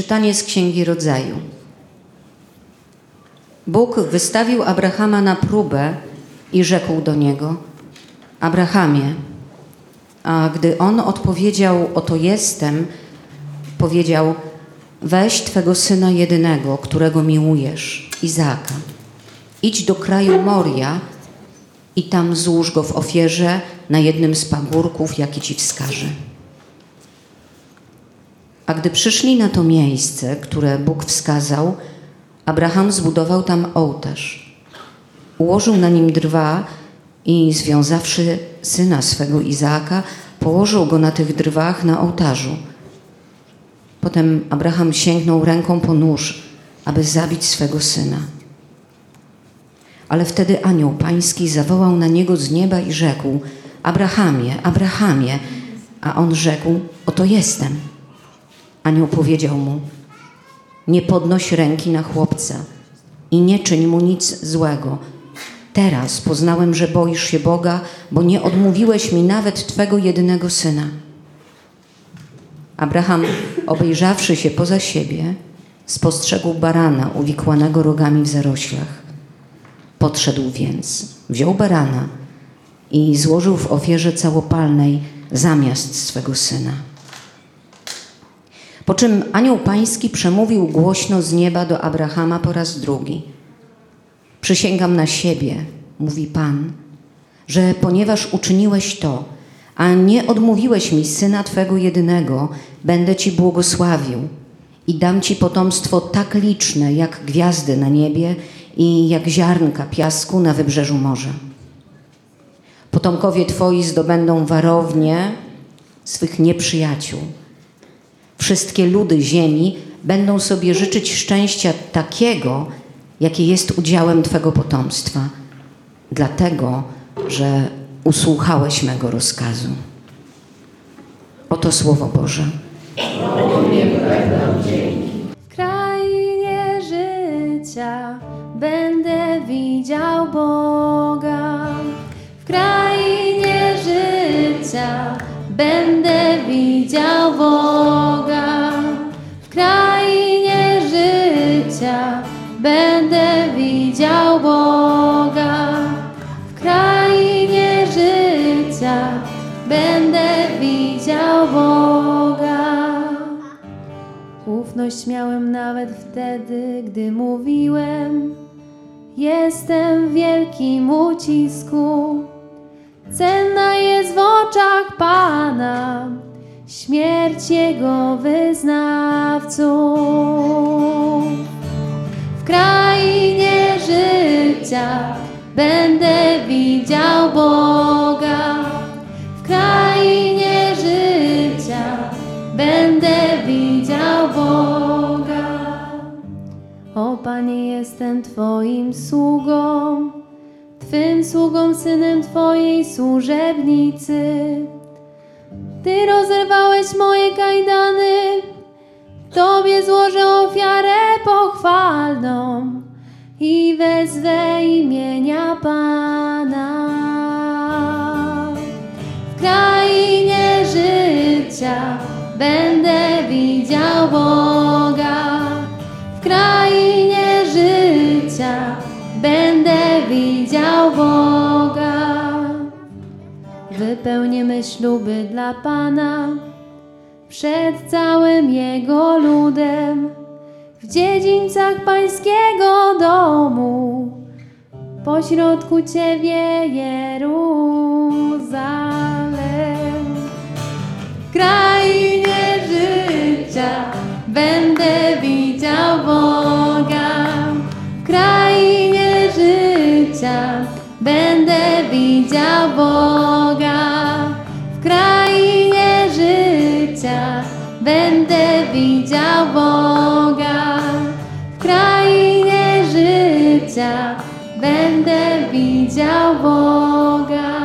Czytanie z Księgi Rodzaju. Bóg wystawił Abrahama na próbę i rzekł do niego: Abrahamie. A gdy on odpowiedział: Oto jestem, powiedział: Weź twego syna jedynego, którego miłujesz, Izaaka. Idź do kraju Moria i tam złóż go w ofierze na jednym z pagórków, jaki ci wskaże. A gdy przyszli na to miejsce, które Bóg wskazał, Abraham zbudował tam ołtarz. Ułożył na nim drwa i związawszy syna swego Izaaka, położył go na tych drwach na ołtarzu. Potem Abraham sięgnął ręką po nóż, aby zabić swego syna. Ale wtedy anioł pański zawołał na niego z nieba i rzekł: Abrahamie, Abrahamie. A on rzekł: Oto jestem. Anioł powiedział mu: Nie podnoś ręki na chłopca i nie czyń mu nic złego. Teraz poznałem, że boisz się Boga, bo nie odmówiłeś mi nawet twego jedynego syna. Abraham, obejrzawszy się poza siebie, spostrzegł barana uwikłanego rogami w zaroślach. Podszedł więc, wziął barana i złożył w ofierze całopalnej zamiast swego syna. Po czym anioł pański przemówił głośno z nieba do Abrahama po raz drugi. Przysięgam na siebie, mówi Pan, że ponieważ uczyniłeś to, a nie odmówiłeś mi syna Twego jedynego, będę Ci błogosławił i dam Ci potomstwo tak liczne jak gwiazdy na niebie i jak ziarnka piasku na wybrzeżu morza. Potomkowie Twoi zdobędą warownię swych nieprzyjaciół. Wszystkie ludy ziemi będą sobie życzyć szczęścia takiego, jakie jest udziałem Twego potomstwa, dlatego, że usłuchałeś mego rozkazu. Oto Słowo Boże. W krainie życia będę widział Boga. W krainie życia będę widział Boga. Będę widział Boga. W krainie życia będę widział Boga. Ufność miałem nawet wtedy, gdy mówiłem: Jestem w wielkim ucisku. Cenna jest w oczach Pana śmierć Jego wyznawców. Krainie życia będę widział Boga. W krainie życia będę widział Boga. O Panie, jestem Twoim sługą, Twym sługą, synem Twojej służebnicy. Ty rozerwałeś moje kajdany, Tobie złożę ofiarę pochwalną i wezwę imienia Pana. W krainie życia będę widział Boga. W krainie życia będę widział Boga. Wypełnimy śluby dla Pana przed całym Jego ludem w dziedzińcach Pańskiego domu pośrodku Ciebie Jeruzalem. W krainie życia będę widział Boga. W krainie życia będę widział Boga. Będę widział Boga. W krainie życia będę widział Boga.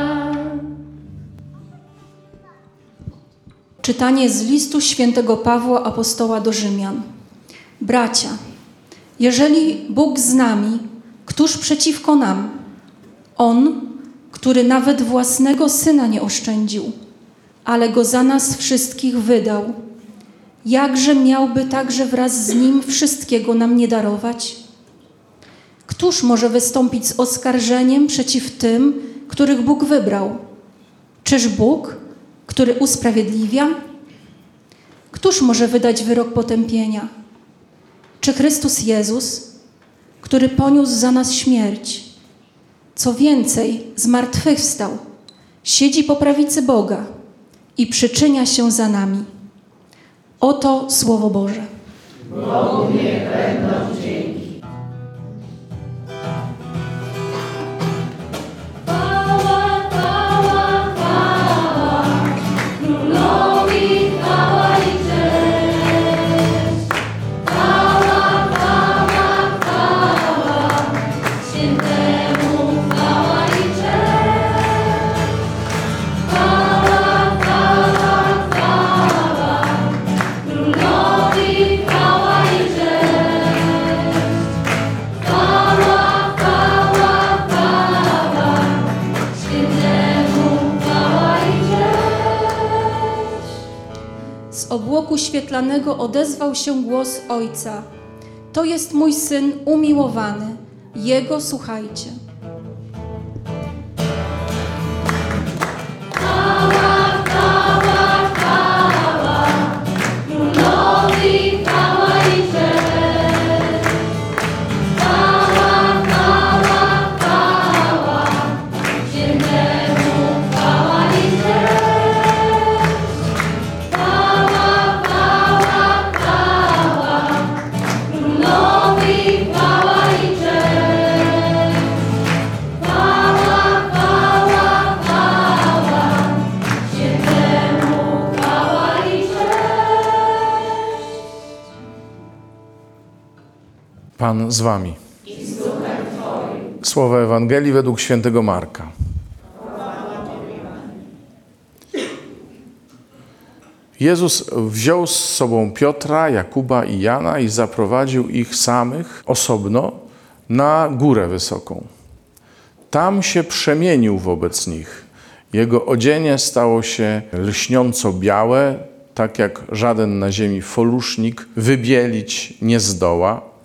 Czytanie z listu świętego Pawła apostoła do Rzymian. Bracia, jeżeli Bóg z nami, któż przeciwko nam? On, który nawet własnego syna nie oszczędził, ale go za nas wszystkich wydał. Jakże miałby także wraz z nim wszystkiego nam nie darować? Któż może wystąpić z oskarżeniem przeciw tym, których Bóg wybrał? Czyż Bóg, który usprawiedliwia? Któż może wydać wyrok potępienia? Czy Chrystus Jezus, który poniósł za nas śmierć? Co więcej, zmartwychwstał, siedzi po prawicy Boga i przyczynia się za nami. Oto Słowo Boże. Chwała, obłoku świetlanego odezwał się głos Ojca. To jest mój syn umiłowany. Jego słuchajcie. Z wami. Słowa Ewangelii według świętego Marka. Jezus wziął z sobą Piotra, Jakuba i Jana i zaprowadził ich samych osobno na górę wysoką. Tam się przemienił wobec nich. Jego odzienie stało się lśniąco białe, tak jak żaden na ziemi folusznik wybielić nie zdoła.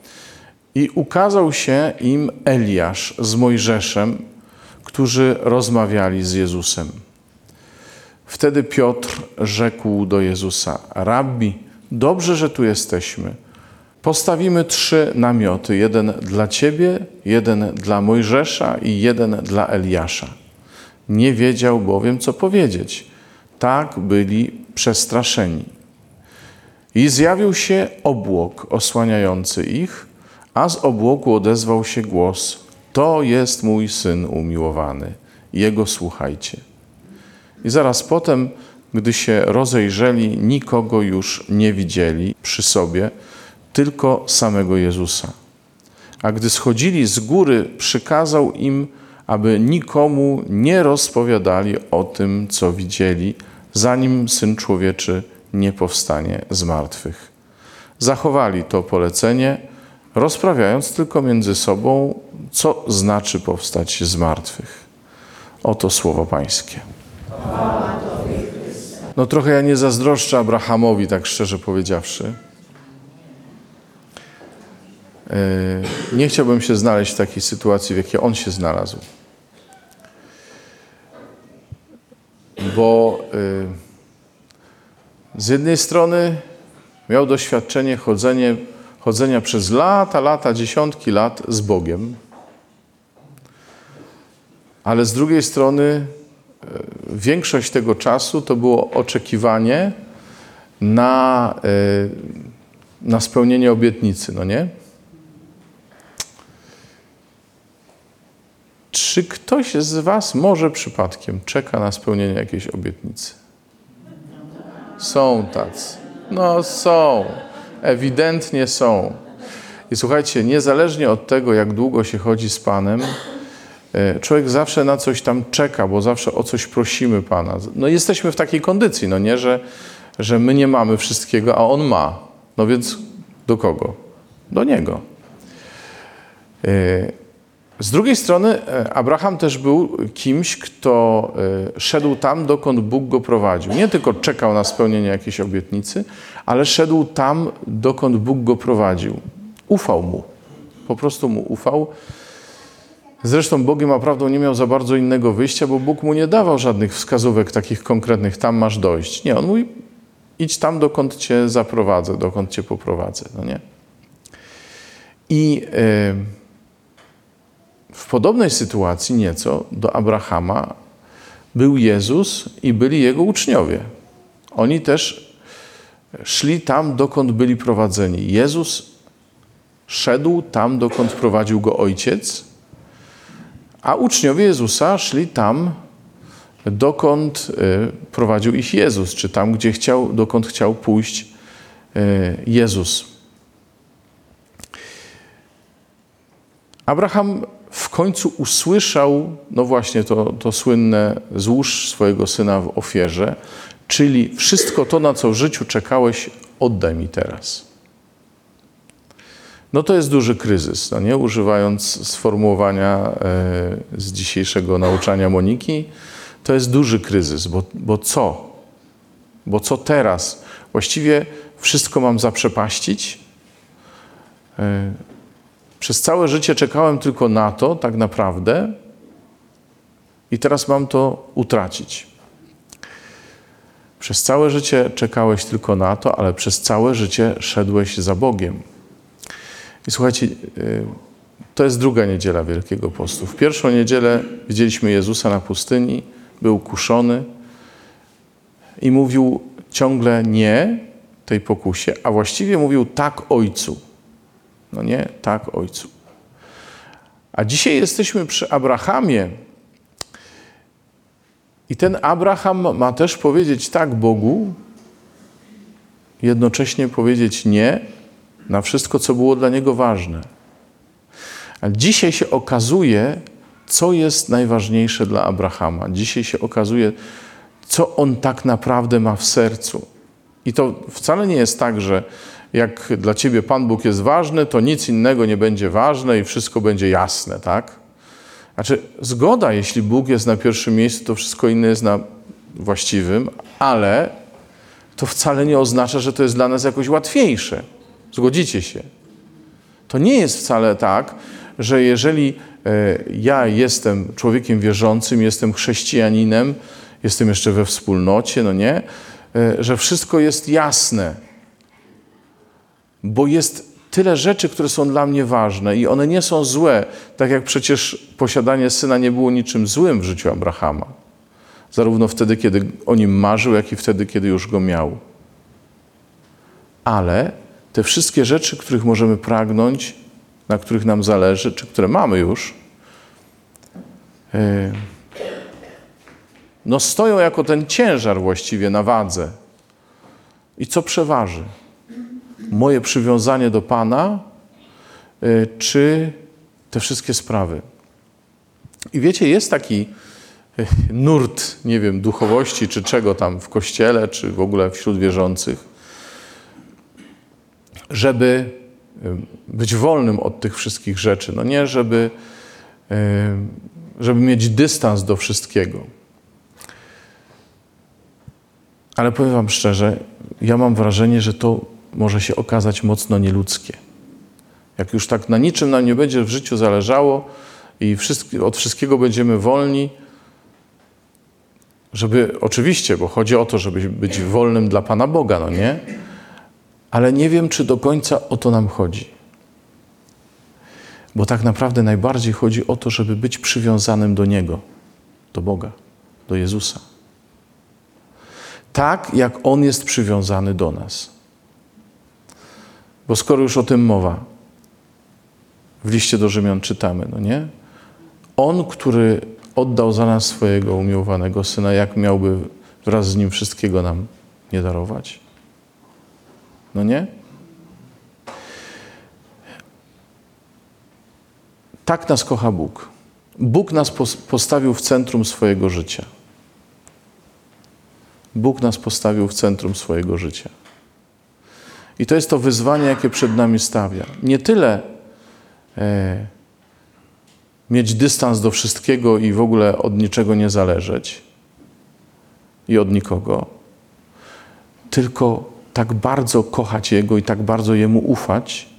I ukazał się im Eliasz z Mojżeszem, którzy rozmawiali z Jezusem. Wtedy Piotr rzekł do Jezusa: Rabbi, dobrze, że tu jesteśmy. Postawimy trzy namioty: jeden dla ciebie, jeden dla Mojżesza i jeden dla Eliasza. Nie wiedział bowiem, co powiedzieć. Tak byli przestraszeni. I zjawił się obłok osłaniający ich, a z obłoku odezwał się głos: To jest mój syn umiłowany, jego słuchajcie. I zaraz potem, gdy się rozejrzeli, nikogo już nie widzieli przy sobie, tylko samego Jezusa. A gdy schodzili z góry, przykazał im, aby nikomu nie rozpowiadali o tym, co widzieli, zanim syn człowieczy nie powstanie z martwych. Zachowali to polecenie, rozprawiając tylko między sobą, co znaczy powstać z martwych. Oto słowo Pańskie. No trochę ja nie zazdroszczę Abrahamowi, tak szczerze powiedziawszy. Yy, Nie chciałbym się znaleźć w takiej sytuacji, w jakiej on się znalazł. Bo yy, z jednej strony miał doświadczenie chodzenie, chodzenia przez lata, lata, dziesiątki lat z Bogiem, ale z drugiej strony e, większość tego czasu to było oczekiwanie na, e, na spełnienie obietnicy, no nie? Czy ktoś z Was może przypadkiem czeka na spełnienie jakiejś obietnicy? Są tacy. No są. Ewidentnie są. I słuchajcie, niezależnie od tego, jak długo się chodzi z Panem, e, człowiek zawsze na coś tam czeka, bo zawsze o coś prosimy Pana. No jesteśmy w takiej kondycji, no nie, że, że my nie mamy wszystkiego, a On ma. No więc do kogo? Do Niego. Z drugiej strony, e, Abraham też był kimś, kto e, szedł tam, dokąd Bóg go prowadził. Nie tylko czekał na spełnienie jakiejś obietnicy, ale szedł tam, dokąd Bóg go prowadził. Ufał mu. Po prostu mu ufał. Zresztą Bogiem a prawdą nie miał za bardzo innego wyjścia, bo Bóg mu nie dawał żadnych wskazówek takich konkretnych, tam masz dojść. Nie, on mówi, idź tam, dokąd cię zaprowadzę, dokąd cię poprowadzę. No nie? I e, w podobnej sytuacji nieco do Abrahama był Jezus i byli jego uczniowie. Oni też szli tam, dokąd byli prowadzeni. Jezus szedł tam, dokąd prowadził go ojciec, a uczniowie Jezusa szli tam, dokąd y, prowadził ich Jezus, czy tam, gdzie chciał, dokąd chciał pójść y, Jezus. Abraham w końcu usłyszał, no właśnie to, to słynne złóż swojego syna w ofierze, czyli wszystko to, na co w życiu czekałeś, oddaj mi teraz. No to jest duży kryzys, no nie? Używając sformułowania e, z dzisiejszego nauczania Moniki, to jest duży kryzys, bo, bo co? Bo co teraz? Właściwie wszystko mam zaprzepaścić? E, przez całe życie czekałem tylko na to, tak naprawdę, i teraz mam to utracić. Przez całe życie czekałeś tylko na to, ale przez całe życie szedłeś za Bogiem. I słuchajcie, y, to jest druga niedziela Wielkiego Postu. W pierwszą niedzielę widzieliśmy Jezusa na pustyni, był kuszony i mówił ciągle nie tej pokusie, a właściwie mówił tak Ojcu. No nie, tak Ojcu. A dzisiaj jesteśmy przy Abrahamie. I ten Abraham ma też powiedzieć tak Bogu, jednocześnie powiedzieć nie na wszystko, co było dla niego ważne. Ale dzisiaj się okazuje, co jest najważniejsze dla Abrahama. Dzisiaj się okazuje, co on tak naprawdę ma w sercu. I to wcale nie jest tak, że jak dla ciebie Pan Bóg jest ważny, to nic innego nie będzie ważne i wszystko będzie jasne, tak? Znaczy, zgoda, jeśli Bóg jest na pierwszym miejscu, to wszystko inne jest na właściwym, ale to wcale nie oznacza, że to jest dla nas jakoś łatwiejsze. Zgodzicie się? To nie jest wcale tak, że jeżeli e, ja jestem człowiekiem wierzącym, jestem chrześcijaninem, jestem jeszcze we wspólnocie, no nie, e, że wszystko jest jasne bo jest tyle rzeczy, które są dla mnie ważne i one nie są złe, tak jak przecież posiadanie syna nie było niczym złym w życiu Abrahama. Zarówno wtedy, kiedy o nim marzył, jak i wtedy, kiedy już go miał. Ale te wszystkie rzeczy, których możemy pragnąć, na których nam zależy, czy które mamy już, e, no stoją jako ten ciężar właściwie na wadze. I co przeważy? Moje przywiązanie do Pana, y, czy te wszystkie sprawy. I wiecie, jest taki y, nurt, nie wiem, duchowości, czy czego tam w kościele, czy w ogóle wśród wierzących, żeby y, być wolnym od tych wszystkich rzeczy. No nie, żeby, żeby mieć dystans do wszystkiego. Ale powiem Wam szczerze, ja mam wrażenie, że to może się okazać mocno nieludzkie. Jak już tak na niczym nam nie będzie w życiu zależało i od wszystkiego będziemy wolni, żeby oczywiście, bo chodzi o to, żeby być wolnym dla Pana Boga, no nie? Ale nie wiem, czy do końca o to nam chodzi. Bo tak naprawdę najbardziej chodzi o to, żeby być przywiązanym do Niego, do Boga, do Jezusa. Tak jak On jest przywiązany do nas. Bo skoro już o tym mowa, w liście do Rzymian czytamy, no nie? On, który oddał za nas swojego umiłowanego Syna, jak miałby wraz z Nim wszystkiego nam nie darować? No nie? Tak nas kocha Bóg. Bóg nas postawił w centrum swojego życia. Bóg nas postawił w centrum swojego życia. I to jest to wyzwanie, jakie przed nami stawia. Nie tyle e, mieć dystans do wszystkiego i w ogóle od niczego nie zależeć i od nikogo, tylko tak bardzo kochać Jego i tak bardzo Jemu ufać,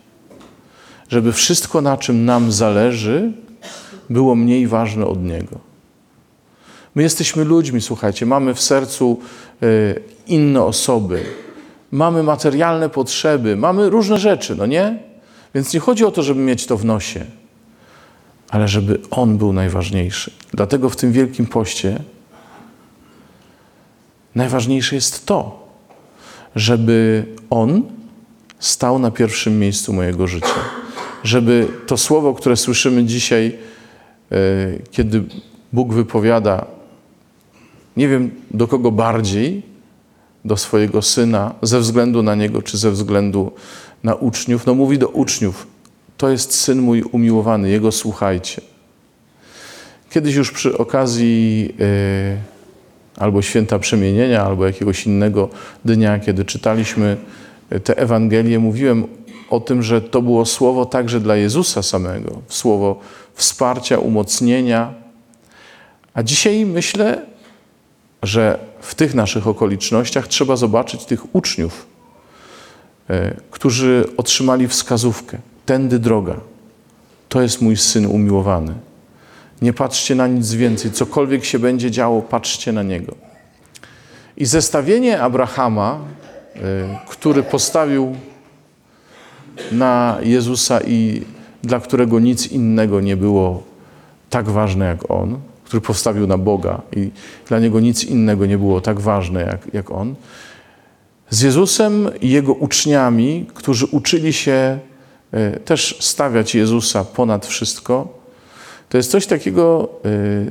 żeby wszystko, na czym nam zależy, było mniej ważne od Niego. My jesteśmy ludźmi, słuchajcie, mamy w sercu y, inne osoby, mamy materialne potrzeby, mamy różne rzeczy, no nie? Więc nie chodzi o to, żeby mieć to w nosie, ale żeby On był najważniejszy. Dlatego w tym Wielkim Poście najważniejsze jest to, żeby On stał na pierwszym miejscu mojego życia. Żeby to słowo, które słyszymy dzisiaj, e, kiedy Bóg wypowiada, nie wiem do kogo bardziej, do swojego syna, ze względu na niego, czy ze względu na uczniów, no mówi do uczniów: To jest syn mój umiłowany, jego słuchajcie. Kiedyś już przy okazji e, albo święta przemienienia, albo jakiegoś innego dnia, kiedy czytaliśmy te Ewangelie, mówiłem o tym, że to było słowo także dla Jezusa samego, słowo wsparcia, umocnienia. A dzisiaj myślę, że w tych naszych okolicznościach trzeba zobaczyć tych uczniów, e, którzy otrzymali wskazówkę. Tędy droga. To jest mój syn umiłowany. Nie patrzcie na nic więcej. Cokolwiek się będzie działo, patrzcie na niego. I zestawienie Abrahama, y, który postawił na Jezusa i dla którego nic innego nie było tak ważne jak on, który postawił na Boga i dla niego nic innego nie było tak ważne jak, jak on, z Jezusem i jego uczniami, którzy uczyli się y, też stawiać Jezusa ponad wszystko, to jest coś takiego,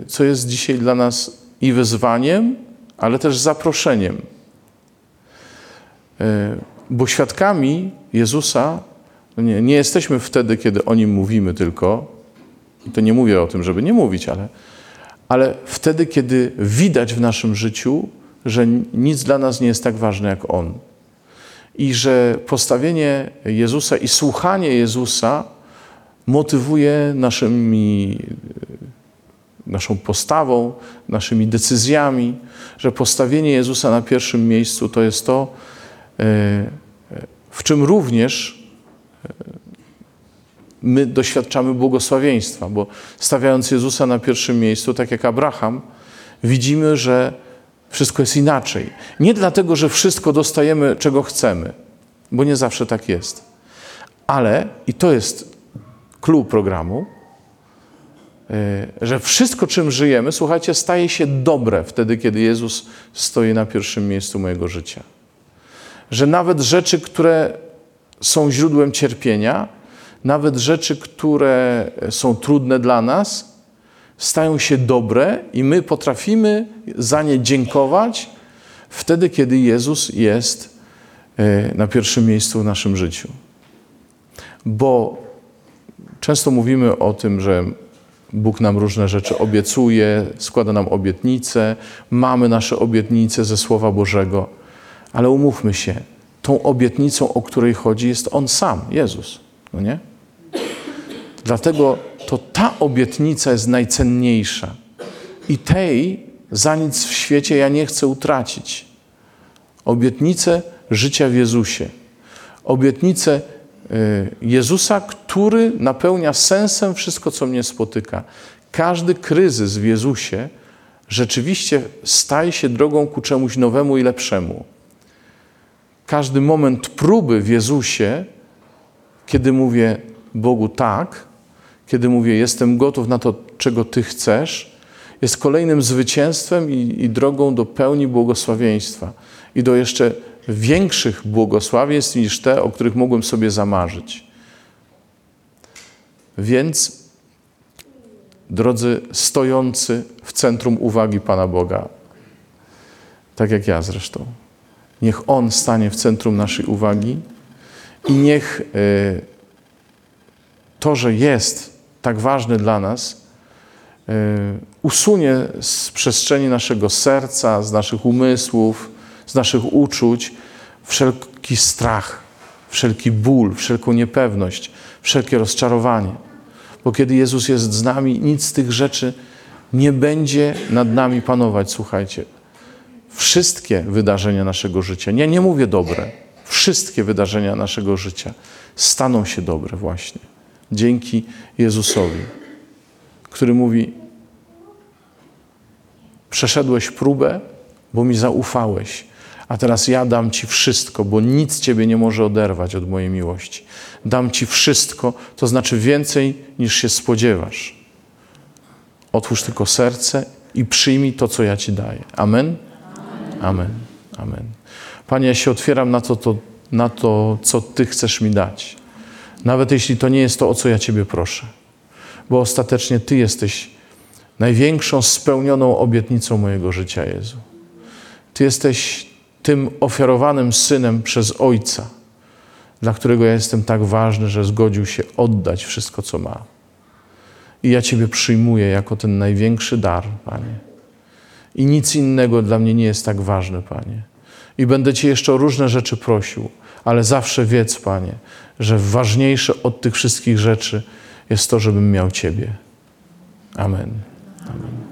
y, co jest dzisiaj dla nas i wyzwaniem, ale też zaproszeniem. Y, bo świadkami Jezusa no nie, nie jesteśmy wtedy, kiedy o nim mówimy tylko. I to nie mówię o tym, żeby nie mówić, ale, ale wtedy, kiedy widać w naszym życiu, że nic dla nas nie jest tak ważne jak On. I że postawienie Jezusa i słuchanie Jezusa motywuje naszymi, naszą postawą, naszymi decyzjami, że postawienie Jezusa na pierwszym miejscu to jest to, e, w czym również e, my doświadczamy błogosławieństwa, bo stawiając Jezusa na pierwszym miejscu, tak jak Abraham, widzimy, że wszystko jest inaczej. Nie dlatego, że wszystko dostajemy, czego chcemy, bo nie zawsze tak jest. Ale, i to jest clue programu, e, że wszystko, czym żyjemy, słuchajcie, staje się dobre wtedy, kiedy Jezus stoi na pierwszym miejscu mojego życia. Że nawet rzeczy, które są źródłem cierpienia, nawet rzeczy, które są trudne dla nas, stają się dobre i my potrafimy za nie dziękować wtedy, kiedy Jezus jest e, na pierwszym miejscu w naszym życiu. Bo Często mówimy o tym, że Bóg nam różne rzeczy obiecuje, składa nam obietnice, mamy nasze obietnice ze Słowa Bożego, ale umówmy się, tą obietnicą, o której chodzi, jest On sam, Jezus, no nie? Dlatego to ta obietnica jest najcenniejsza i tej za nic w świecie ja nie chcę utracić. Obietnicę życia w Jezusie, obietnicę Y, Jezusa, który napełnia sensem wszystko, co mnie spotyka. Każdy kryzys w Jezusie rzeczywiście staje się drogą ku czemuś nowemu i lepszemu. Każdy moment próby w Jezusie, kiedy mówię Bogu tak, kiedy mówię jestem gotów na to, czego Ty chcesz, jest kolejnym zwycięstwem i, i drogą do pełni błogosławieństwa i do jeszcze większych błogosławieństw niż te, o których mogłem sobie zamarzyć. Więc, drodzy stojący w centrum uwagi Pana Boga, tak jak ja zresztą, niech On stanie w centrum naszej uwagi i niech y, to, że jest tak ważny dla nas, y, usunie z przestrzeni naszego serca, z naszych umysłów, z naszych uczuć wszelki strach, wszelki ból, wszelką niepewność, wszelkie rozczarowanie. Bo kiedy Jezus jest z nami, nic z tych rzeczy nie będzie nad nami panować. Słuchajcie, wszystkie wydarzenia naszego życia, nie, nie mówię dobre, wszystkie wydarzenia naszego życia staną się dobre właśnie dzięki Jezusowi, który mówi: Przeszedłeś próbę, bo mi zaufałeś, a teraz ja dam Ci wszystko, bo nic Ciebie nie może oderwać od mojej miłości. Dam Ci wszystko, to znaczy więcej niż się spodziewasz. Otwórz tylko serce i przyjmij to, co ja Ci daję. Amen? Amen. Amen. Panie, ja się otwieram na to, to, na to, co Ty chcesz mi dać. Nawet jeśli to nie jest to, o co ja Ciebie proszę. Bo ostatecznie Ty jesteś największą spełnioną obietnicą mojego życia, Jezu. Ty jesteś tym ofiarowanym synem przez Ojca, dla którego ja jestem tak ważny, że zgodził się oddać wszystko, co ma. I ja Ciebie przyjmuję jako ten największy dar, Panie. I nic innego dla mnie nie jest tak ważne, Panie. I będę Cię jeszcze o różne rzeczy prosił, ale zawsze wiedz, Panie, że ważniejsze od tych wszystkich rzeczy jest to, żebym miał Ciebie. Amen. Amen.